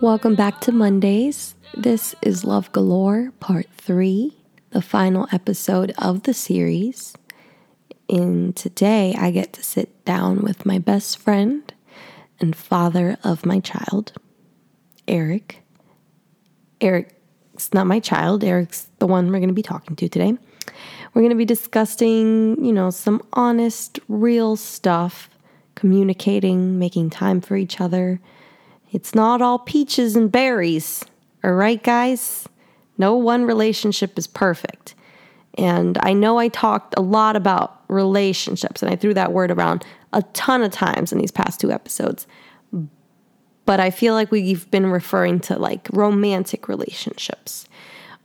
Welcome back to Mondaze. This is Love Galore, part three, the final episode of the series. And today I get to sit down with my best friend and father of my child, Eric. Eric's not my child, Eric's the one we're going to be talking to today. We're going to be discussing, you know, some honest, real stuff, communicating, making time for each other. It's not all peaches and berries, all right, guys? No one relationship is perfect. And I know I talked a lot about relationships, and I threw that word around a ton of times in these past two episodes. But I feel like we've been referring to like romantic relationships.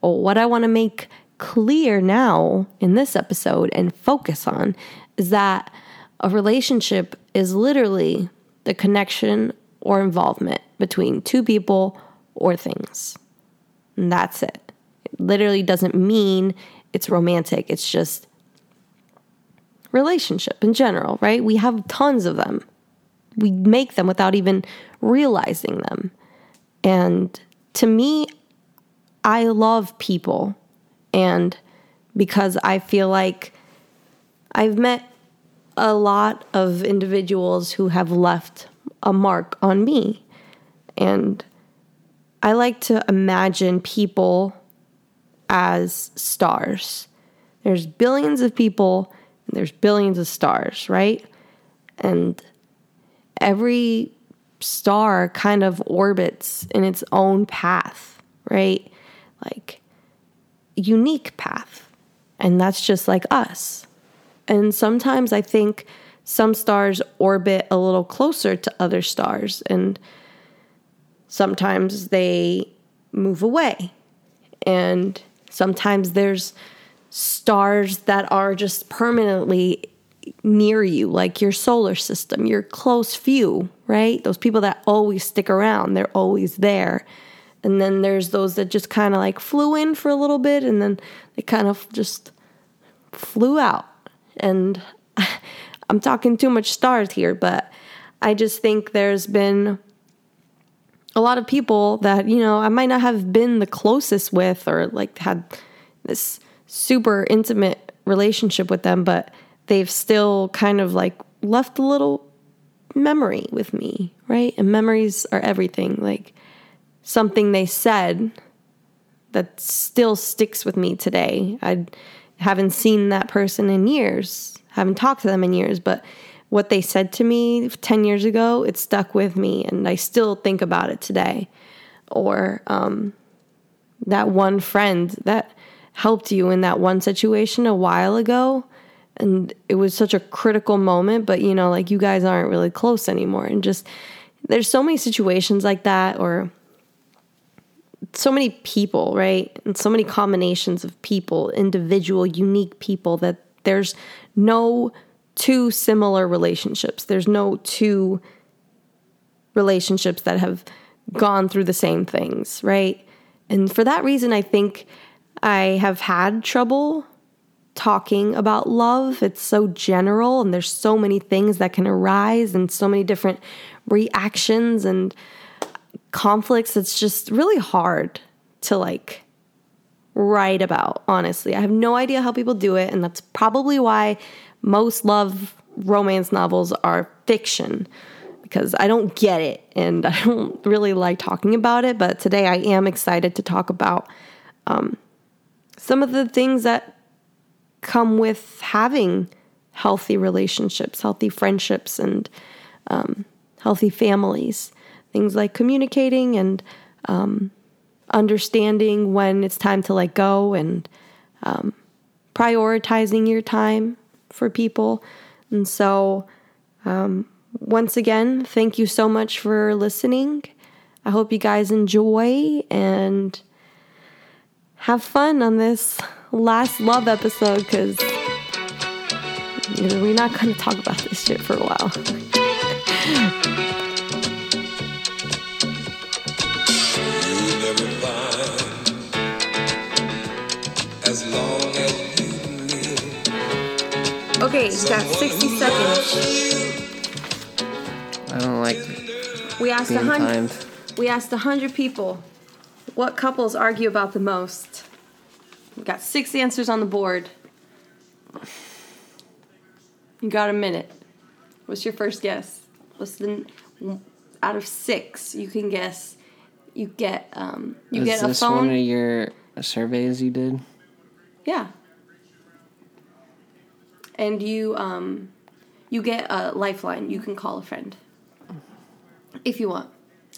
What I want to make clear now in this episode and focus on is that a relationship is literally the connection or involvement between two people or things. And that's it. It literally doesn't mean it's romantic, it's just relationship in general, right? We have tons of them. We make them without even realizing them. And to me, I love people and because I feel like I've met a lot of individuals who have left a mark on me. And I like to imagine people as stars. There's billions of people and there's billions of stars, right? And every star kind of orbits in its own path, right? Like unique path. And that's just like us. And sometimes I think some stars orbit a little closer to other stars, and sometimes they move away. And sometimes there's stars that are just permanently near you, like your solar system, your close few, right? Those people that always stick around, they're always there. And then there's those that just kind of like flew in for a little bit and then they kind of just flew out. And I'm talking too much stars here, but I just think there's been a lot of people that, you know, I might not have been the closest with or like had this super intimate relationship with them, but they've still kind of like left a little memory with me, right? And memories are everything. Like, something they said that still sticks with me today. I haven't seen that person in years, haven't talked to them in years, but what they said to me 10 years ago, it stuck with me and I still think about it today. Or um, that one friend that helped you in that one situation a while ago. And it was such a critical moment, but you know, like you guys aren't really close anymore. And just there's so many situations like that, or so many people, right? And so many combinations of people, individual, unique people, that there's no two similar relationships. There's no two relationships that have gone through the same things, right? And for that reason, I think I have had trouble talking about love. It's so general, and there's so many things that can arise, and so many different reactions and conflicts it's just really hard to like write about, honestly. I have no idea how people do it, and that's probably why most love romance novels are fiction because I don't get it and I don't really like talking about it. But today I am excited to talk about um, some of the things that come with having healthy relationships, healthy friendships, and um, healthy families things like communicating and um, understanding when it's time to let go and um, prioritizing your time for people. And so, um, once again, thank you so much for listening. I hope you guys enjoy and have fun on this last love episode because you know, we're not going to talk about this shit for a while. Okay, you got 60 seconds. I don't like We asked a being hundred. timed. We asked 100 people what couples argue about the most. We got six answers on the board. You got a minute. What's your first guess? What's the out of six you can guess? You get um you Is get a this one of your surveys you did? Yeah. And you um you get a lifeline. You can call a friend. If you want.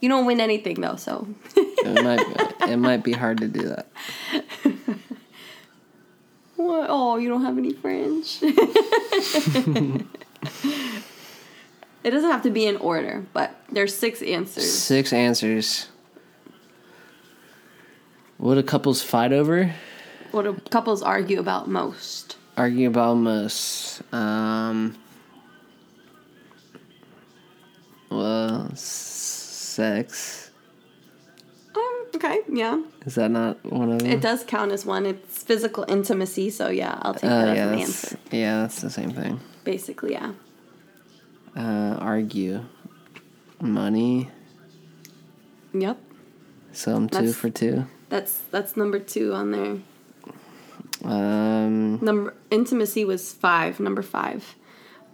you don't win anything though, so It might it might be hard to do that. what? Oh, you don't have any friends. it doesn't have to be in order, but there's six answers. Six answers. What do couples fight over? What do couples argue about most? Argue about most. Um. Well, sex. Um, okay, yeah. Is that not one of them? It does count as one. It's physical intimacy, so yeah, I'll take Oh that yeah, as an answer. yeah, that's the same thing. Basically, yeah. Uh, argue. Money. Yep. So I'm two That's- for two. That's that's number two on there. Um, Number intimacy was five, number five.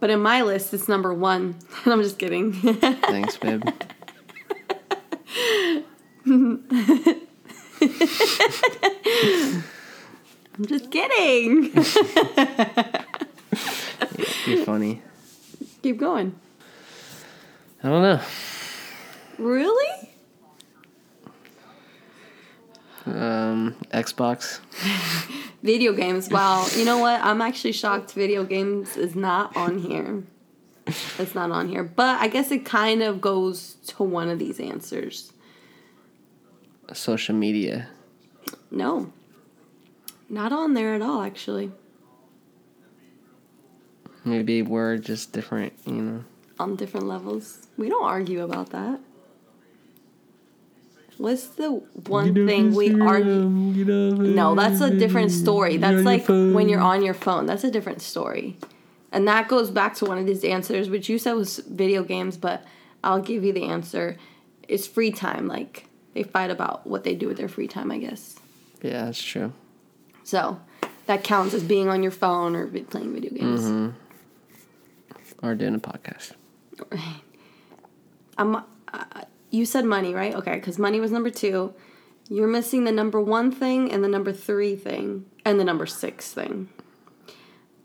But in my list, it's number one. And I'm just kidding. thanks, babe. I'm just kidding. You're funny. Keep going. I don't know. Really? Um, Xbox. Video games. Wow. You know what? I'm actually shocked video games is not on here. It's not on here. But I guess it kind of goes to one of these answers. Social media. No. Not on there at all, actually. Maybe we're just different, you know. On different levels. We don't argue about that. What's the one thing we argue? No, that's a different story. That's like when you're on your phone. That's a different story. And that goes back to one of these answers, which you said was video games, but I'll give you the answer. It's free time. Like they fight about what they do with their free time, I guess. Yeah, that's true. So that counts as being on your phone or playing video games. Mm-hmm. Or doing a podcast. I'm, you said money, right? Okay, because money was number two. You're missing the number one thing and the number three thing and the number six thing.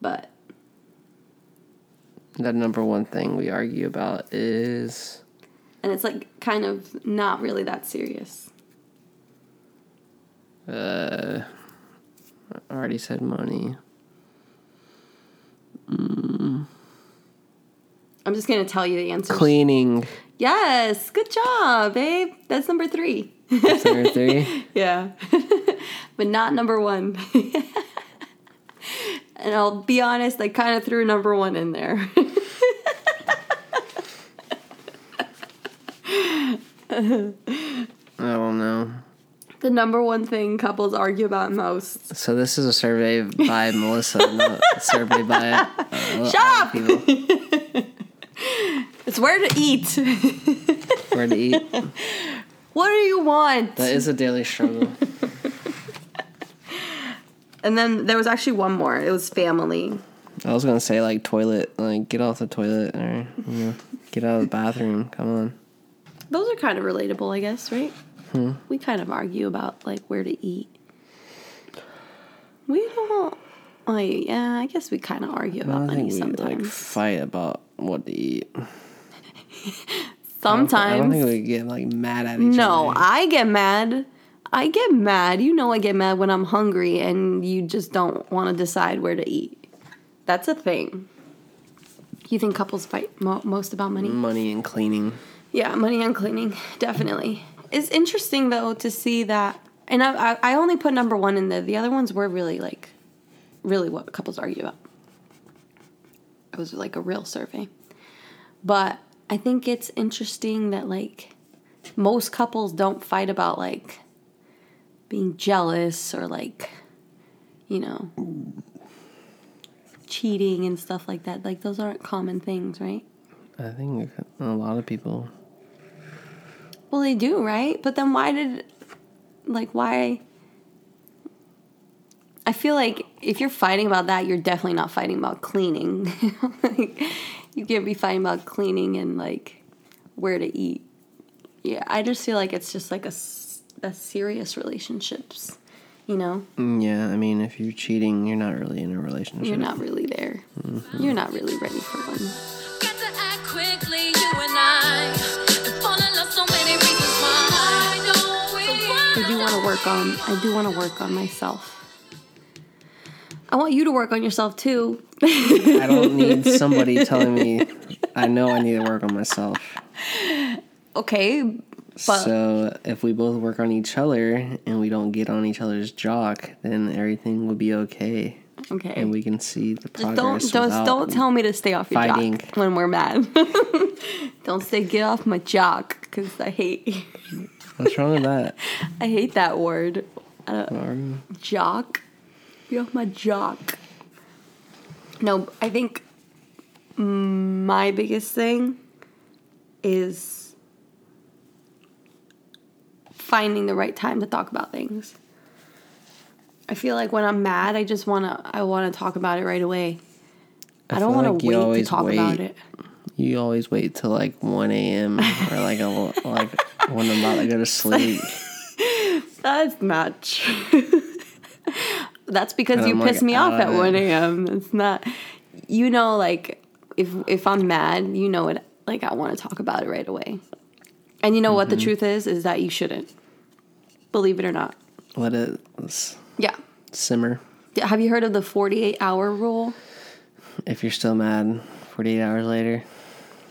But The number one thing we argue about is and it's like kind of not really that serious. uh I already said money. I'm just gonna tell you the answer. Cleaning. Yes, good job, babe. That's number three. That's number three. Yeah, but not number one. and I'll be honest, I kind of threw number one in there. I don't know. the number one thing couples argue about most. So this is a survey by Melissa, not a survey by uh, Shut people. It's where to eat. Where to eat. what do you want? That is a daily struggle. and then there was actually one more. It was family. I was gonna say like toilet, like get off the toilet or you know, get out of the bathroom. Come on. Those are kind of relatable, I guess, right? Hmm. We kind of argue about like where to eat. We don't. Oh yeah, I guess we kind of argue about money we like sometimes. fight about what to eat. Sometimes. I don't think we get like mad at each no, other. No, I get mad. I get mad. You know, I get mad when I'm hungry and you just don't want to decide where to eat. That's a thing. You think couples fight mo- most about money? Money and cleaning. Yeah, money and cleaning, definitely. It's interesting though to see that, and I, I, I only put number one in there. The other ones were really like, really what couples argue about. It was like a real survey, but I think it's interesting that like most couples don't fight about like being jealous or like, you know, cheating and stuff like that. Like those aren't common things, right? I think a lot of people Well, they do, right? But then why did, like, why? I feel like if you're fighting about that, you're definitely not fighting about cleaning. like, you can't be fighting about cleaning and like where to eat. Yeah, I just feel like it's just like a, a serious relationships. You know, Mm, Yeah, I mean, if you're cheating, you're not really in a relationship. you're not really there. You're not really ready for one. Got to act quickly, you and I. And fall in love so many reasons why. Don't we? I do want to work on. I do want to work on myself. I want you to work on yourself too. I don't need somebody telling me. I know I need to work on myself. Okay, But- so if we both work on each other and we don't get on each other's jock, then everything will be okay, okay. and we can see the Just progress. don't don't don't tell me to stay off your fighting. jock when we're mad. don't say get off my jock because I hate What's wrong with that? I hate that word. Um, Jock, get off my jock. No, I think my biggest thing is finding the right time to talk about things. I feel like when I'm mad, I just wanna I wanna talk about it right away. I, I don't wanna you wait to always talk about it. You always wait till like one a.m. or like a like when I'm about to go to sleep. That's not true. That's because And you like, piss me off at 1 a.m. It's not, you know, like if if I'm mad, you know it. Like I want to talk about it right away. And you know what the Mm-hmm. truth is? Is that you shouldn't. Believe it or not. Let it Yeah. simmer. Yeah, Have you heard of the 48 hour rule? If you're still mad, 48 hours later,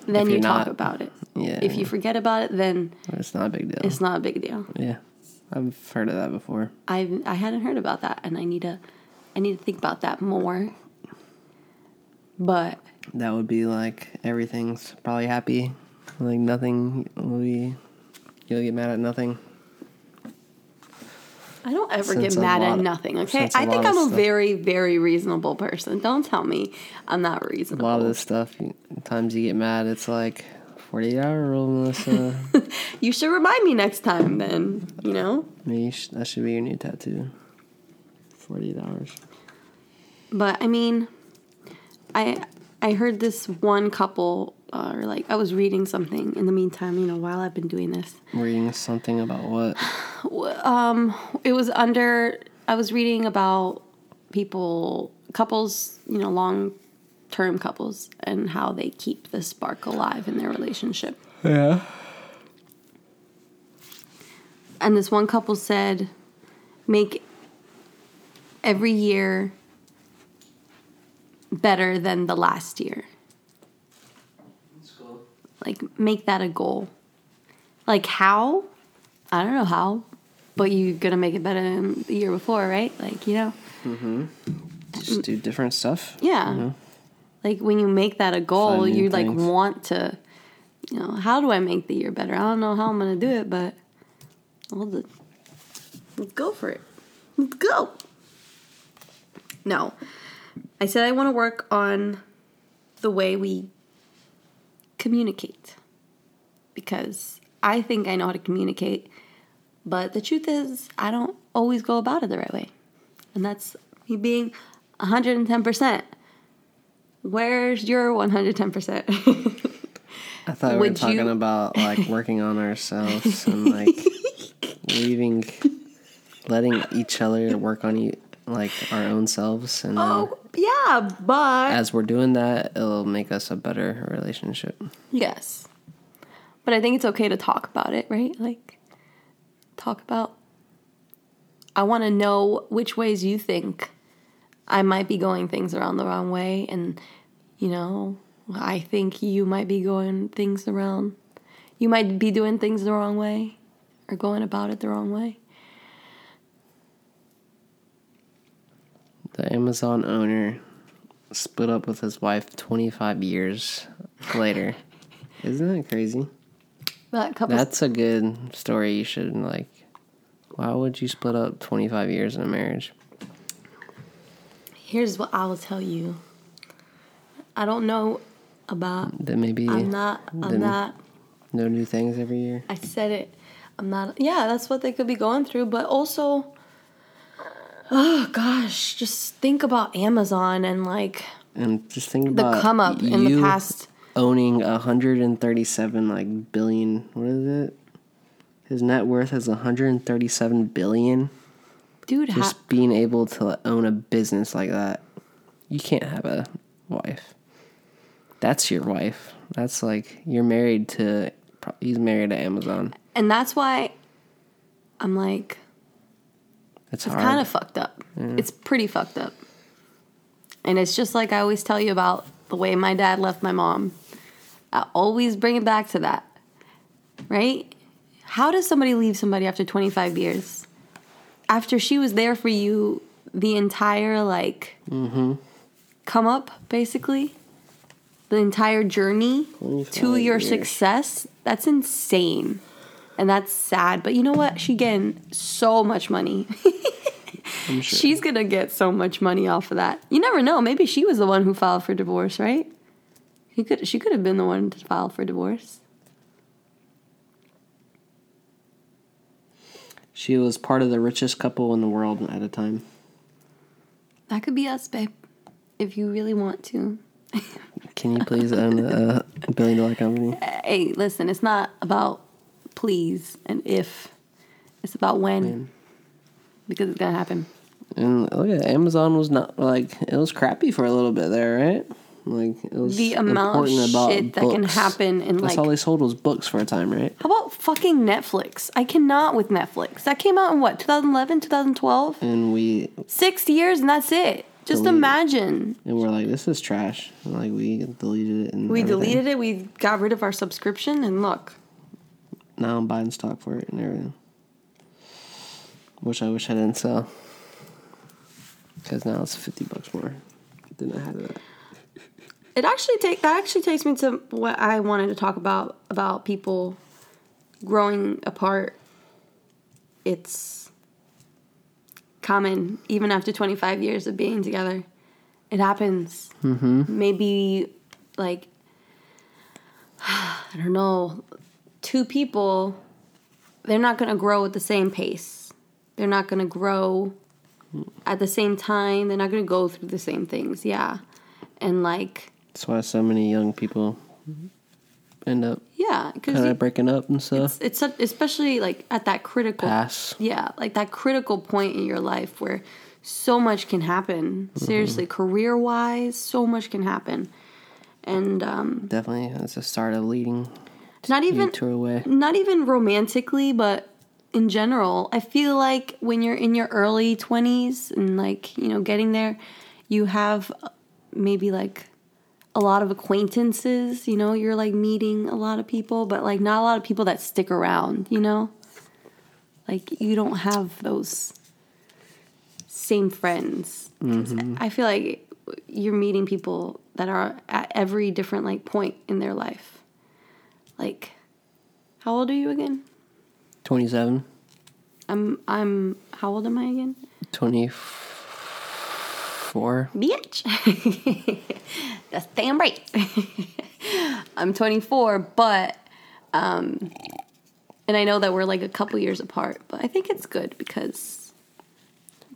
Then you talk not- about it. yeah, If you forget about it, then it's not a big deal. it's not a big deal. yeah, I've heard of that before. I I hadn't heard about that, and I need to I need to think about that more. But That would be like everything's probably happy. Like nothing will be. You'll get mad at nothing. I don't ever Since get mad at lot- nothing, okay? I think I'm a stuff- very, very reasonable person. Don't tell me I'm not reasonable. A lot of this stuff, times you get mad, it's like 48 hour rule, Melissa. You should remind me next time then, you know? Maybe that should be your new tattoo. 48 hours. But I mean, I I heard this one couple uh, or like I was reading something in the meantime, you know, while I've been doing this. Reading something about what? Um it was under I was reading about people couples, you know, long term couples and how they keep the spark alive in their relationship. Yeah. and this one couple said make every year better than the last year like make that a goal like how i don't know how but you're gonna make it better than the year before right like you know Mm-hmm. Just do different stuff. yeah like when you make that a goal you like things. want to you know how do i make the year better? I don't know how i'm gonna do it but let's go for it. Let's go. No. I said i want to work on the way we communicate because i think i know how to communicate but the truth is i don't always go about it the right way. And that's me being 110% where's your 110% I thought we were Would talking you- about like working on ourselves and like leaving, letting each other work on you, like our own selves. And then oh yeah but as we're doing that, it'll make us a better relationship. Yes. But I think it's okay to talk about it, right? Like, talk about. I want to know which ways you think I might be going things around the wrong way. And, you know, I think you might be going things around. You might be doing things the wrong way or going about it the wrong way. The Amazon owner split up with his wife 25 years later. Isn't that crazy? That couple. That's a good story. You should like. Why would you split up 25 years in a marriage? Here's what I will tell you. I don't know about Then maybe I'm not. I'm not. No new things every year. I said it. I'm not. Yeah, that's what they could be going through. But also, oh gosh, just think about Amazon and like And just think about the come up in the past. owning 137 like billion. What is it? His net worth is 137 billion. Dude, ha- Just being able to own a business like that, you can't have a wife. That's your wife. That's like you're married to. He's married to Amazon. and that's why I'm like, It's, it's kind of fucked up. It's pretty fucked up. And it's just like I always tell you about the way my dad left my mom. I always bring it back to that. Right? How does somebody leave somebody after 25 years? After she was there for you the entire like mm-hmm. come up basically? The entire journey to your years. success? That's insane. And that's sad. But you know what? She getting so much money. I'm sure. She's gonna get so much money off of that. You never know. Maybe she was the one who filed for divorce, right? He could. She could have been the one to file for divorce. She was part of the richest couple in the world at a time. That could be us, babe. If you really want to. Can you please own a billion dollar company? Hey, listen. It's not about please and if. It's about when. Because it's gonna happen. And oh yeah, Amazon was not like it was crappy for a little bit there, right? Like it was The amount of shit that can happen in That's like. all they sold was books for a time, right? how about fucking Netflix? I cannot with Netflix. That came out in what 2011, 2012. And we Six years and that's it. Just imagine. and we're like, this is trash. And, like we deleted it and We everything. deleted it. We got rid of our subscription, and look, Now I'm buying stock for it and everything. Which I wish I didn't sell. Because now it's fifty bucks more than I had it at. it actually take that actually takes me to what I wanted to talk about about people growing apart. It's common even after 25 years of being together. It happens. Mm-hmm. Maybe like I don't know, two people they're not going to grow at the same pace. They're not going to grow at the same time. They're not going to go through the same things. Yeah. And like That's why so many young people end up yeah, kind of breaking up and stuff. it's, it's especially like at that critical Pass. yeah like that critical point in your life where so much can happen seriously career wise so much can happen and um Definitely, that's the start of leading not even you to a way. not even romantically but in general i feel like when you're in your early 20s and like you know getting there you have uh, maybe like a lot of acquaintances you know you're like meeting a lot of people but like not a lot of people that stick around you know? Like you don't have those same friends. 'Cause i feel like you're meeting people that are at every different like point in their life. Like how old are you again? 27, i'm i'm how old am i again? 24. Bitch that's damn right i'm 24 but um and i know that we're like a couple years apart but i think it's good because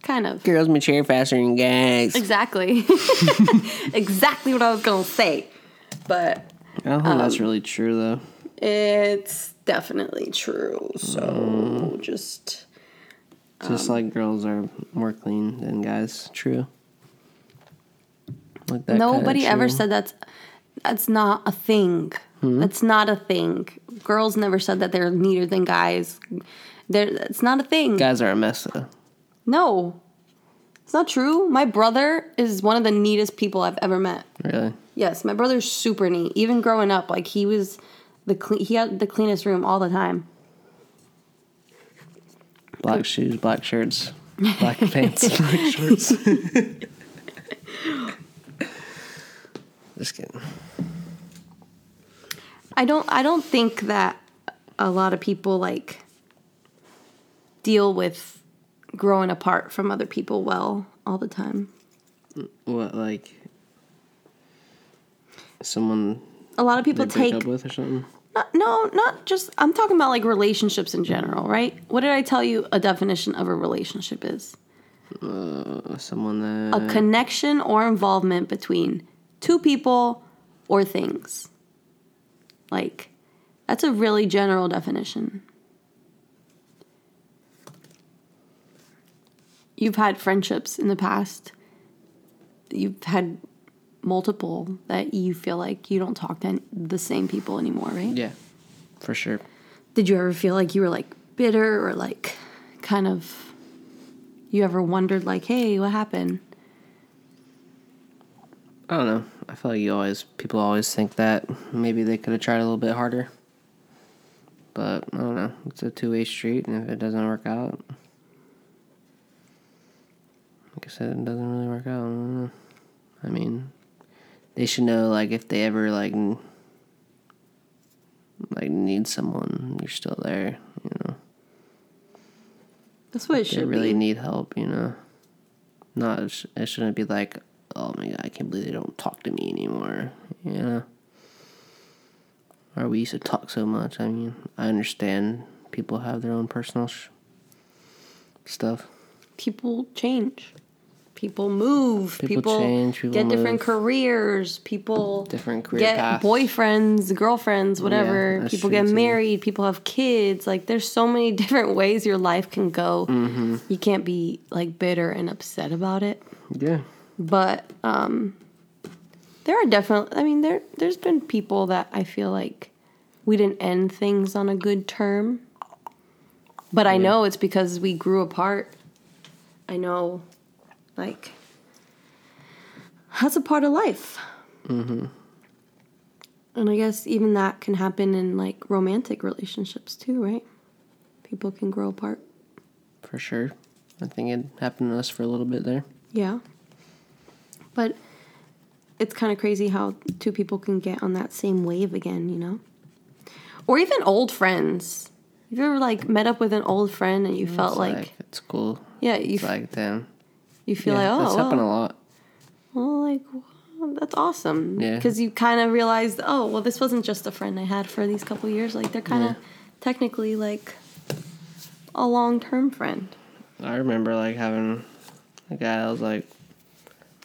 kind of Girls mature faster than guys. exactly exactly what i was gonna say but I don't think that's really true though. it's definitely true so just Just Um, like girls are more clean than guys. True. Like that Nobody ever said that's that's not a thing. Hmm? That's not a thing. Girls never said that they're neater than guys. They're, it's not a thing. guys are a mess though. No. It's not true. My brother is one of the neatest people I've ever met. Really? Yes, my brother's super neat. Even growing up, like he was the cle- he had the cleanest room all the time. Black shoes, black shirts, black pants, black shorts. Just kidding. I don't I don't think that a lot of people like deal with growing apart from other people well all the time. What like someone A lot of people take up with or something? Not, no, not just. I'm talking about like relationships in general, right? What did I tell you? A definition of a relationship is Uh, Someone that a connection or involvement between two people or things. Like, that's a really general definition. You've had friendships in the past. You've had multiple that you feel like you don't talk to the same people anymore, right? yeah, for sure. Did you ever feel like you were like bitter or like kind of you ever wondered like, "Hey, what happened?" I don't know. I feel like you always people always think that maybe they could have tried a little bit harder. But I don't know. It's a two way street, and if it doesn't work out, like I said, it doesn't really work out. I, don't know. I mean, they should know like if they ever like n- like need someone, you're still there. You know, That's what it should. they really be. need help. You know, not it shouldn't be like, oh my god, I can't believe they don't talk to me anymore. You know, or we used to talk so much. I mean, I understand people have their own personal sh- stuff. people change. People move. People People, change, people get different careers. People Different career get paths. boyfriends, girlfriends, whatever. that's people get too. married. People have kids. Like there's so many different ways your life can go. Mm-hmm. You can't be like bitter and upset about it. Yeah, but um there are definitely i mean there there's been people that i feel like we didn't end things on a good term but i know it's because we grew apart i know like that's a part of life mm-hmm. and i guess even that can happen in like romantic relationships too right people can grow apart for sure. I think it happened to us for a little bit there. Yeah. But it's kind of crazy how two people can get on that same wave again, you know? Or even old friends. Have you ever like met up with an old friend and you felt It's like, it's cool. yeah, you It's f- like damn. you feel yeah, like oh, that's oh happened a lot. well, like well, that's awesome Yeah. because you kind of realized oh well this wasn't just a friend I had for these couple years like they're kind of Yeah. technically like a long term friend. I remember like having a guy I was like,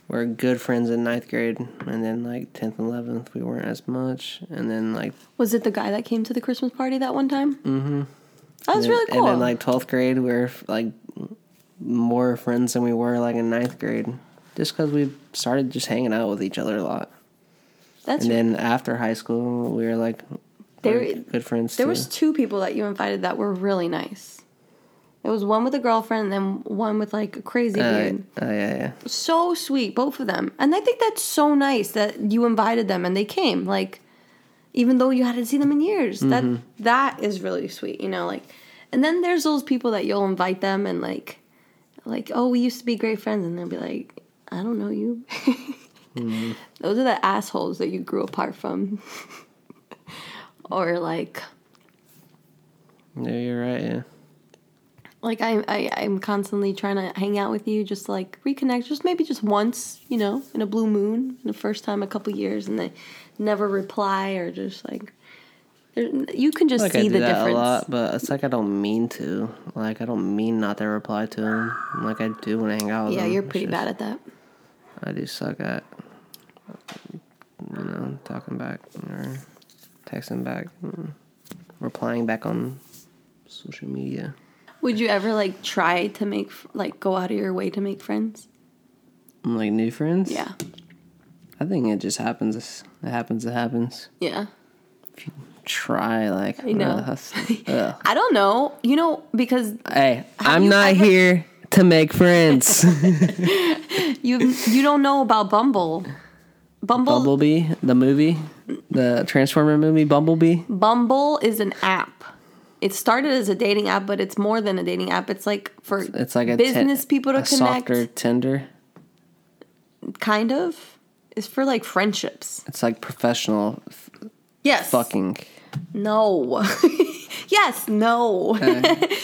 we're good friends in ninth grade, and then like tenth and eleventh we weren't as much, and then like Was it the guy that came to the Christmas party that one time? Mm-hmm. That was and really then- cool. And then like twelfth grade we were like more friends than we were like in ninth grade, just because we started just hanging out with each other a lot. That's And then after high school we were like There- good friends There too. was two people that you invited that were really nice. There was one with a girlfriend and then one with like a crazy Uh, beard. oh yeah, yeah. So sweet, both of them. And I think that's so nice that you invited them and they came. Like even though you hadn't seen them in years. That that is really sweet, you know, like and then there's those people that you'll invite them and like like, oh, we used to be great friends and they'll be like, I don't know you. Those are the assholes that you grew apart from. or like Yeah, you're right. Yeah. Like I, I i'm constantly trying to hang out with you just like reconnect just maybe just once you know in a blue moon in the first time a couple years and they never reply or just like you can just like see I do the that difference a lot, but it's like I don't mean to. Like I don't mean not to reply to him. Like I do when I hang out with them. yeah you're pretty just- bad at that I do suck at, you know, talking back or texting back, replying back on social media. Would you ever like try to make like go out of your way to make friends Like new friends. yeah I think it just happens. It happens. It happens. yeah If you Try like. I know. ugh. i don't know you know because Hey, I'm not ever- here to make friends. you you don't know about bumble bumble Bumblebee, the movie, the Transformer movie, Bumblebee. Bumble is an app. It started as a dating app, but it's more than a dating app. It's like for It's like a business ten- people to a connect. softer Tinder. Kind of. It's for like friendships. It's like professional f- Yes. fucking. No. yes. No.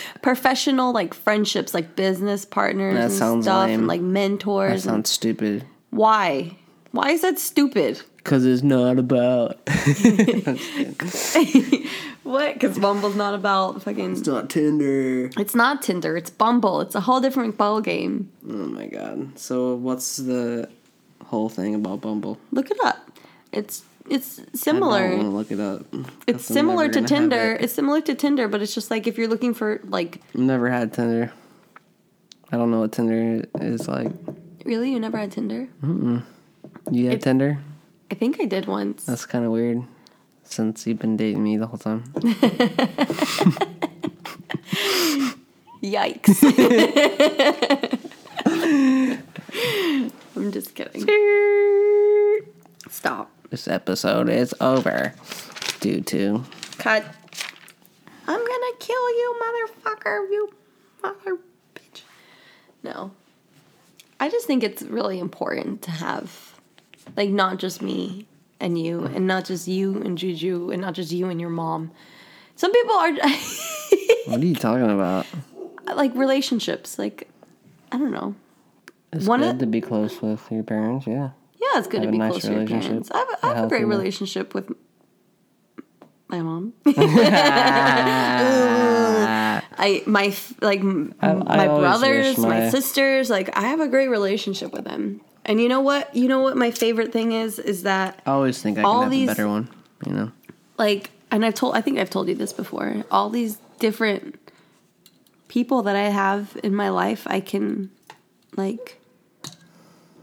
Professional like friendships, like business partners That and sounds stuff, lame. and like That mentors. and sounds stupid. why? Why is that stupid? Cause it's not about. What? Because Bumble's not about fucking. It's not Tinder. It's not Tinder. It's Bumble. It's a whole different ball game. Oh my god. So what's the whole thing about Bumble? Look it up. It's it's I don't want to similar. look it up. It's 'cause I'm similar to Tinder. it. It's similar to Tinder, but it's just like if you're looking for like never had Tinder. I don't know what Tinder is like. really you never had Tinder. Mm. You had It's- Tinder? I think I did once. That's kind of weird. Since you've been dating me the whole time. Yikes. I'm just kidding. Stop. This episode is over. Due to Cut. I'm gonna kill you, motherfucker. You mother bitch. No. I just think it's really important to have, like, not just me and you, and not just you and Juju, and not just you and your mom. Some people are what are you talking about? like relationships. Like, I don't know. It's One good of- to be close with your parents. Yeah. Yeah, it's good Have to a be nice close to your relationship, parents. I have, a- a I have a great one. relationship with my mom. I my f- like m- I- I my always brothers, my... my- sisters. Like I have a great relationship with them. And you know what? You know what my favorite thing is is that I always think I All can have these- a better one. You know. like and I've told I think I've told you this before. All these different people that I have in my life, I can like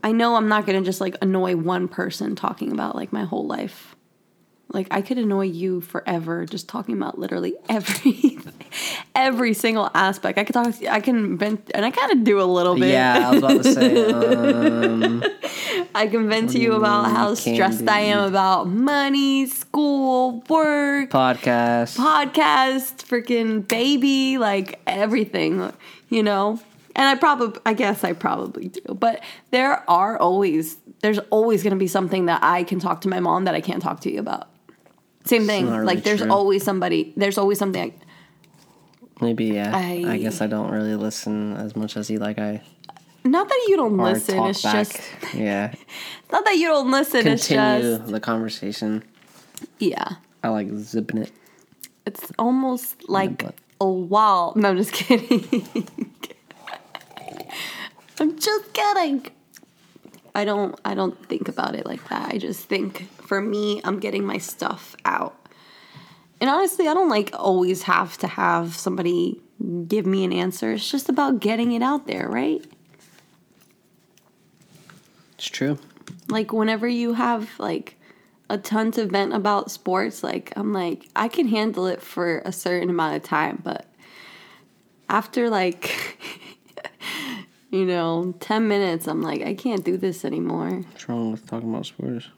I know I'm not going to just like annoy one person talking about like my whole life. Like I could annoy you forever just talking about literally every every single aspect. I could talk I can vent and I kind of do a little bit. Yeah, I was about to say. Um, I can vent to you about how stressed I am about money, school, work, podcast. podcast, freaking baby, like everything, you know? And I probably, I guess I probably do. But there are always, there's always going to be something that I can talk to my mom that I can't talk to you about. Same thing. really like there's true. always somebody, there's always something. I, Maybe yeah. I, I- guess I don't really listen as much as you like. I not that you don't listen, it's back. just, yeah. not that you don't listen, it's Continue just, the conversation. yeah. I like zipping it. It's almost like a wall. No, I'm just kidding. I'm just kidding. I don't I don't think about it like that. I just think for me, I'm getting my stuff out. And honestly, I don't like always have to have somebody give me an answer. It's just about getting it out there, right? It's true. like whenever you have like a ton to vent about sports like i'm like i can handle it for a certain amount of time but after like you know 10 minutes i'm like i can't do this anymore. What's wrong with talking about sports?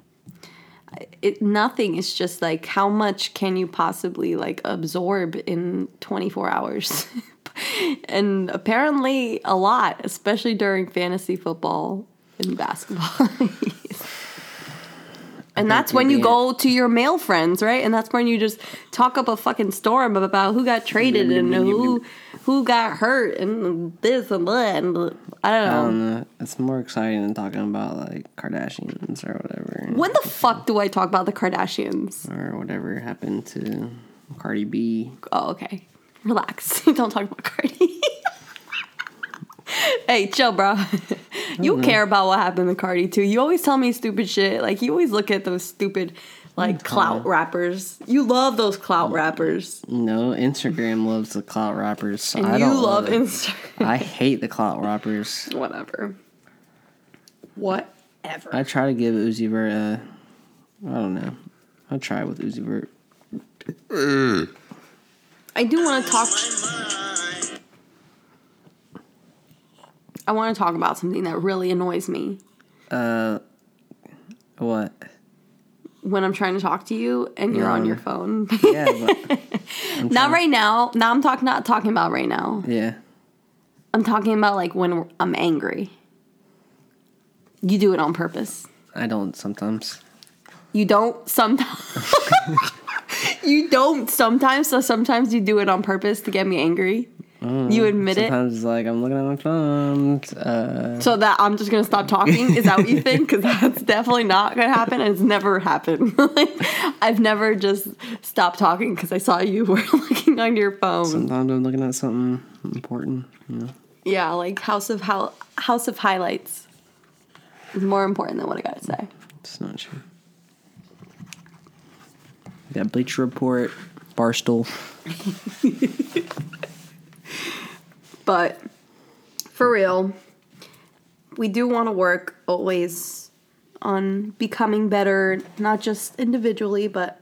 it nothing. It's just like how much can you possibly like absorb in 24 hours? And apparently a lot especially during fantasy football and basketball and that's when you go to your male friends right and that's when you just talk up a fucking storm about who got traded and who who got hurt and this and that and i don't know don't know. It's more exciting than talking about like Kardashians or whatever. when the fuck do i talk about the kardashians or whatever happened to Cardi B. Oh, okay. Relax. Don't talk about Cardi. hey, chill, bro. you mm-hmm. care about what happened to Cardi too. You always tell me stupid shit. Like you always look at those stupid like mm-hmm. clout rappers. You love those clout mm-hmm. rappers. No, Instagram loves the clout rappers. So And I you don't love it. Instagram. I hate the clout rappers. Whatever. Whatever. I try to give Uzi Vert a. I don't know. I'll try with Uzi Vert. I do want to talk. I want to talk about something that really annoys me Uh, what? when I'm trying to talk to you and you're on your phone. Yeah, not right now. Now I'm talking not talking about right now. yeah. I'm talking about like when I'm angry. You do it on purpose. I don't sometimes. You don't sometimes. you don't sometimes. So sometimes you do it on purpose to get me angry. You admit it. Sometimes it's like I'm looking at my phone. Uh, So that I'm just gonna stop talking? Is that what you think? Because that's definitely not gonna happen, and it's never happened. like, I've never just stopped talking because I saw you were looking on your phone. sometimes I'm looking at something important. You know. Yeah, like House of How House of Highlights is more important than what I gotta say. It's not true. Got Bleacher Report, Barstool. But for real, we do want to work always on becoming better, not just individually, but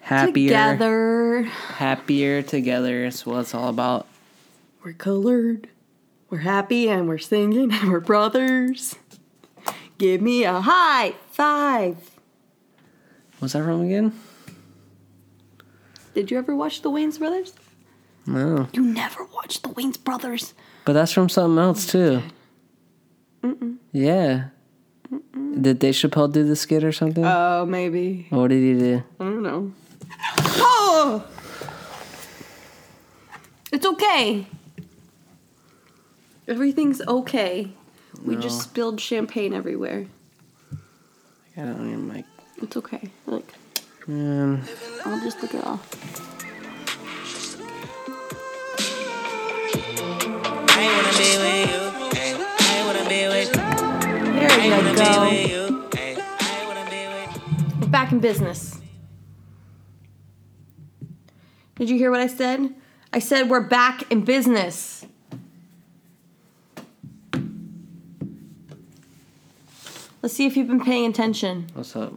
Happier, together. happier together is what it's all about. We're colored. We're happy and we're singing and we're brothers. Give me a high five. What's that from again? Did you ever watch the Wayans Brothers? No, You never watched the Wayans Brothers. but that's from something else too. Yeah. Did Dave Chappelle do the skit or something? Oh, maybe. what did he do? I don't know. Oh! It's okay. Everything's okay. We just spilled champagne everywhere. I don't even like. It's okay. Look, Man, I'll just look it off. Wanna be with We're back in business. Did you hear what I said? I said we're back in business. Let's see if you've been paying attention. what's up?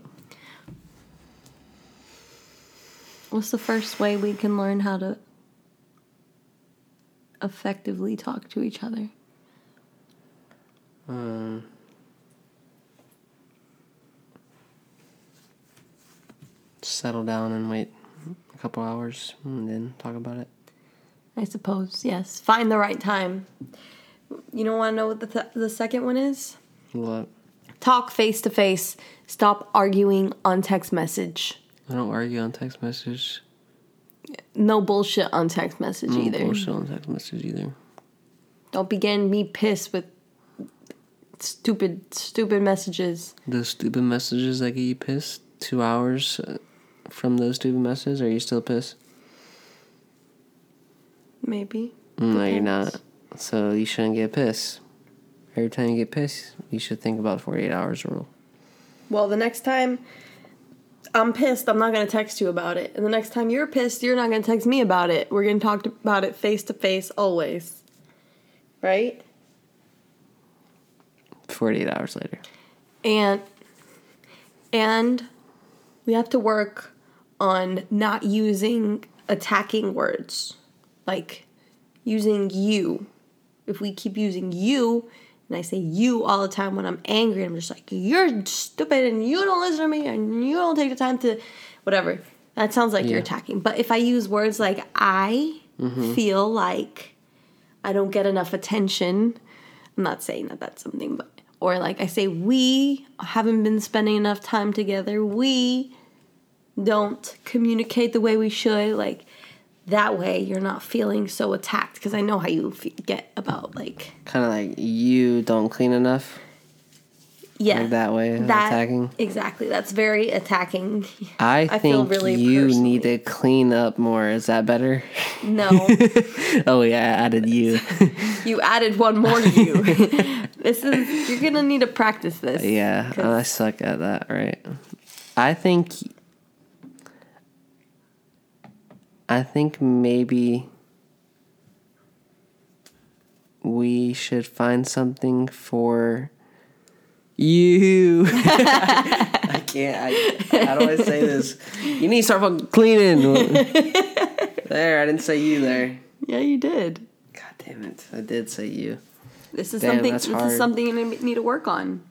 What's the first way we can learn how to effectively talk to each other? Um, settle down and wait a couple hours and then talk about it. I suppose, yes. Find the right time. You don't want to know what the, th- the second one is? What? Talk face to face. Stop arguing on text message. I don't argue on text message. No bullshit on text message either. No either. bullshit on text message either. Don't be getting me pissed with stupid, stupid messages. Those stupid messages that get you pissed. Two hours uh, from those stupid messages, are you still pissed? Maybe. No, you're not. So you shouldn't get pissed. Every time you get pissed, you should think about 48 hours rule. Well, the next time I'm pissed, I'm not going to text you about it. And the next time you're pissed, you're not going to text me about it. We're going to talk about it face to face always. Right? 48 hours later. And and we have to work on not using attacking words. Like using you. If we keep using you and I say you all the time when I'm angry, I'm just like, you're stupid and you don't listen to me and you don't take the time to whatever. That sounds like you're attacking. But if I use words like I mm-hmm. feel like I don't get enough attention, I'm not saying that that's something, but or like I say we haven't been spending enough time together. We don't communicate the way we should. Like that way, you're not feeling so attacked because I know how you fe get about like Kind of like you don't clean enough. yeah Like that way that attacking? exactly. That's very attacking. I, I think feel really you personally- need to clean up more. Is that better? No, oh yeah, I added you. you added one more to you. this is you're gonna need to practice this. Yeah, I suck at that. Right. I think. I think maybe we should find something for you. I can't. I, how do I say this? You need to start fucking cleaning. there, I didn't say you there. yeah, you did. God damn it! I did say you. This is Damn, something. This hard. is something you need to work on.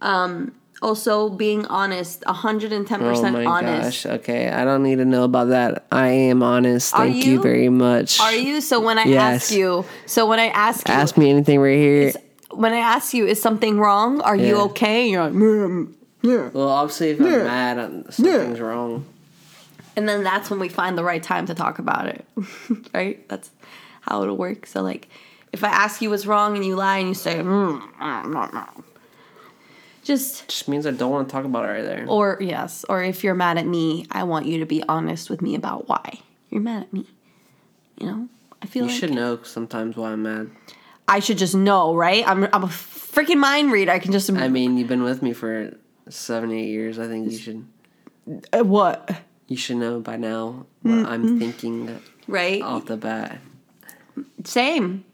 Um. Also, being honest, hundred and ten Oh percent my honest. gosh. Okay, I don't need to know about that. I am honest. Are Thank you? you? very much. Are you? So when I Yes. ask you, so when I ask you, Ask me anything right here. when I ask you, is something wrong? Are you okay? You're like, "Mm, yeah. Well, obviously, if I'm mad, something's wrong. And then that's when we find the right time to talk about it. right? That's how it'll work. So like if I ask you what's wrong and you lie and you say, mm, mm, mm, mm," just Just means I don't want to talk about it right there. or yes, or if you're mad at me, I want you to be honest with me about why you're mad at me. You know, I feel you like should know sometimes why I'm mad. I should just know, right? I'm I'm a freaking mind reader. I can just I mean, you've been with me for seven, eight years. I think you should Uh, what you should know by now what mm, I'm mm. thinking right? off the bat. Same,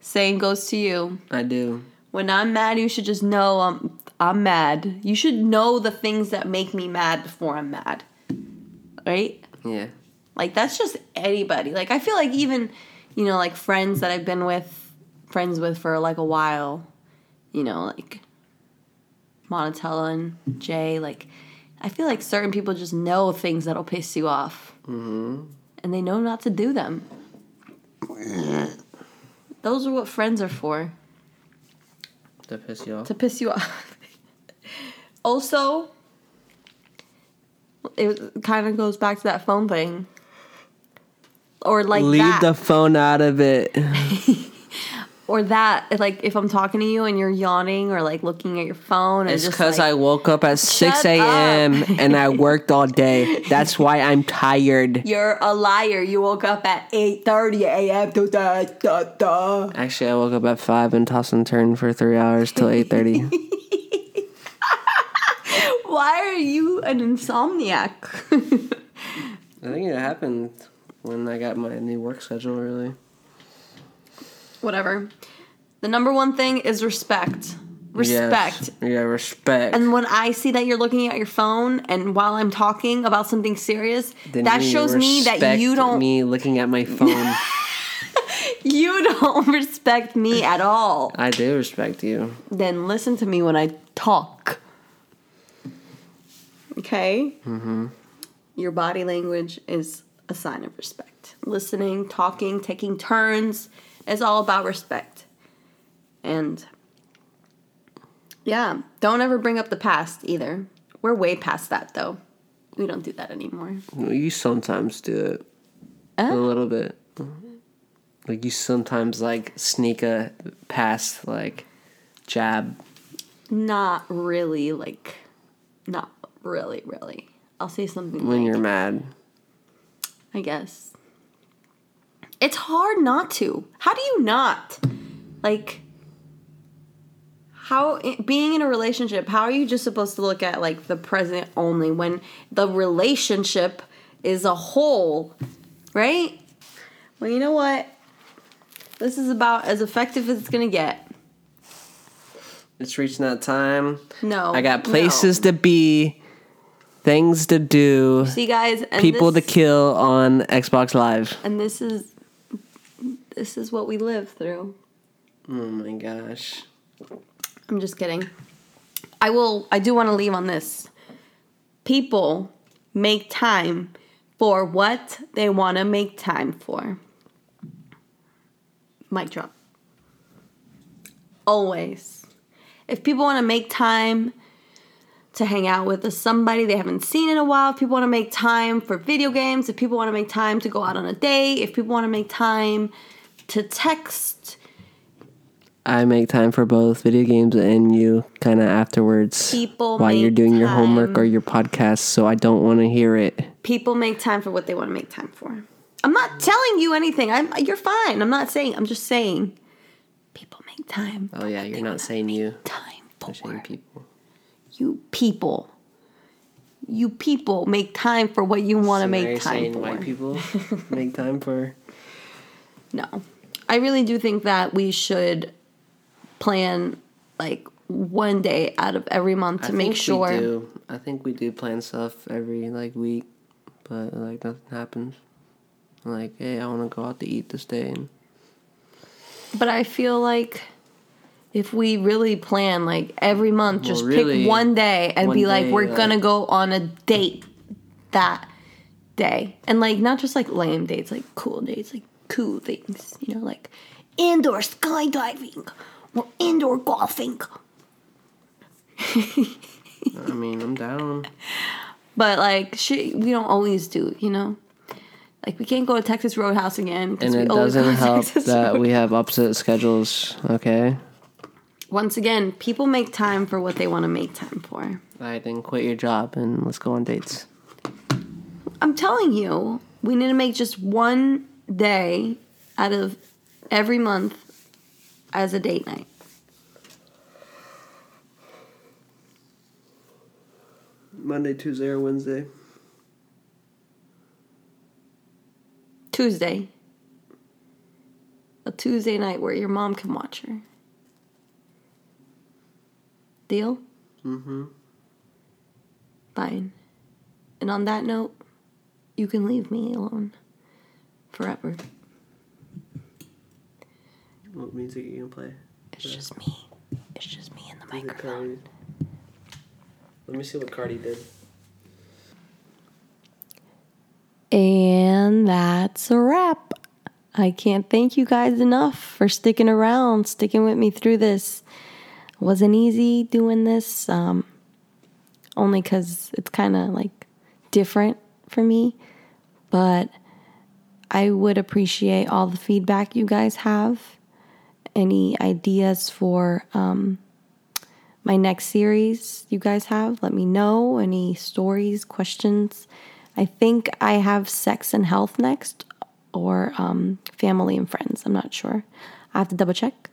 same goes to you. I do. When I'm mad, you should just know I'm I'm mad. You should know the things that make me mad before I'm mad, right? Yeah. Like that's just anybody. Like I feel like even, you know, like friends that I've been with, friends with for like a while, you know, like Monatella and Jay. Like I feel like certain people just know things that'll piss you off, mm-hmm. and they know not to do them. Those are what friends are for To piss you off. to piss you off. also, it kind of goes back to that phone thing. Or like Leave that. the phone out of it. or that like if I'm talking to you and you're yawning or like looking at your phone It's because like, I woke up at 6 a.m. and I worked all day. That's why I'm tired. you're a liar. You woke up at 8:30 a.m. to da, da, da. Actually, I woke up at 5 and tossed and turned for three hours till 8.30. Why are you an insomniac? I think it happened when I got my new work schedule, really. Whatever. The number one thing is respect. Respect. Yes. Yeah, respect. And when I see that you're looking at your phone and while I'm talking about something serious, Then that shows me that you don't me looking at my phone. you don't respect me at all. I do respect you. Then listen to me when I talk. Okay? Mm-hmm. Your body language is a sign of respect. Listening, talking, taking turns is all about respect. And yeah, don't ever bring up the past either. We're way past that though. We don't do that anymore. You sometimes do it Huh? a little bit. Like you sometimes like sneak a past like jab. Not really, like, not really, really. I'll say something when like, you're mad. I guess. It's hard not to. How do you not? Like, how, being in a relationship, how are you just supposed to look at, like, the present only when the relationship is a whole, right? Well, you know what? This is about as effective as it's gonna get. It's reaching that time. No. I got no. places to be, things to do, See, guys, and people this, to kill on Xbox Live. and this is this is what we live through. Oh my gosh. I'm just kidding. I will I do want to leave on this. People make time for what they want to make time for. Mic drop. Always. If people want to make time to hang out with somebody they haven't seen in a while, if people want to make time for video games, if people want to make time to go out on a date, if people want to make time to text, I make time for both video games and you kind of afterwards People while you're doing your homework or your podcast, so I don't want to hear it. people make time for what they want to make time for. I'm not telling you anything. I'm you're fine. I'm not saying. I'm just saying. People make time. Oh yeah, you're not saying you. Time for people. You people. You people make time for what you want to So make time saying for. white people make time for. No, I really do think that we should plan like one day out of every month to I make think sure. We do. I think we do plan stuff every like week, but like nothing happens. Like, hey, I want to go out to eat this day, and But I feel like if we really plan like every month, just really, pick one day and one be like, day, we're like- gonna go on a date that day. And like not just like lame dates, like cool dates, like cool things, you know, like indoor skydiving or indoor golfing. I mean, I'm down. But like, shit, we don't always do. You know, like we can't go to Texas Roadhouse again. And we it always go doesn't to help that we have opposite schedules, okay? Once again, people make time for what they want to make time for. I then quit your job and let's go on dates. I'm telling you, we need to make just one day out of every month as a date night. Monday, Tuesday, or Wednesday. Tuesday. A Tuesday night where your mom can watch her. Deal? Mm-hmm. Fine. And on that note, you can leave me alone forever. What music are you gonna play? It's just me. It's just me in the microphone. Let me see what Cardi did. And that's a wrap. I can't thank you guys enough for sticking around, sticking with me through this. Wasn't easy doing this, um, only because it's kind of like different for me. But I would appreciate all the feedback you guys have. Any ideas for um, my next series you guys have, let me know. Any stories, questions. I think I have sex and health next or um, family and friends. I'm not sure. I have to double check.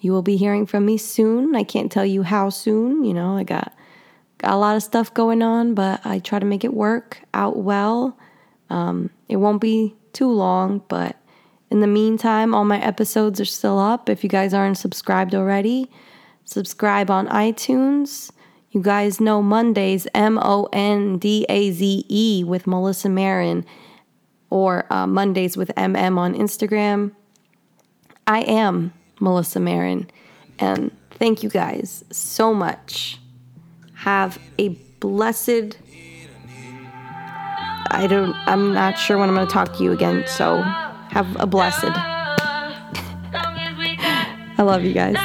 You will be hearing from me soon. I can't tell you how soon. You know, I got got a lot of stuff going on, but I try to make it work out well. Um, it won't be too long, but in the meantime, all my episodes are still up. If you guys aren't subscribed already, subscribe on iTunes. You guys know Mondaze, M O N D A Z E with Melissa Marin, or uh, Mondaze with MM on Instagram. I am Melissa Marin, and thank you guys so much. Have a blessed. I don't. I'm not sure when I'm going to talk to you again. So have a blessed. I love you guys.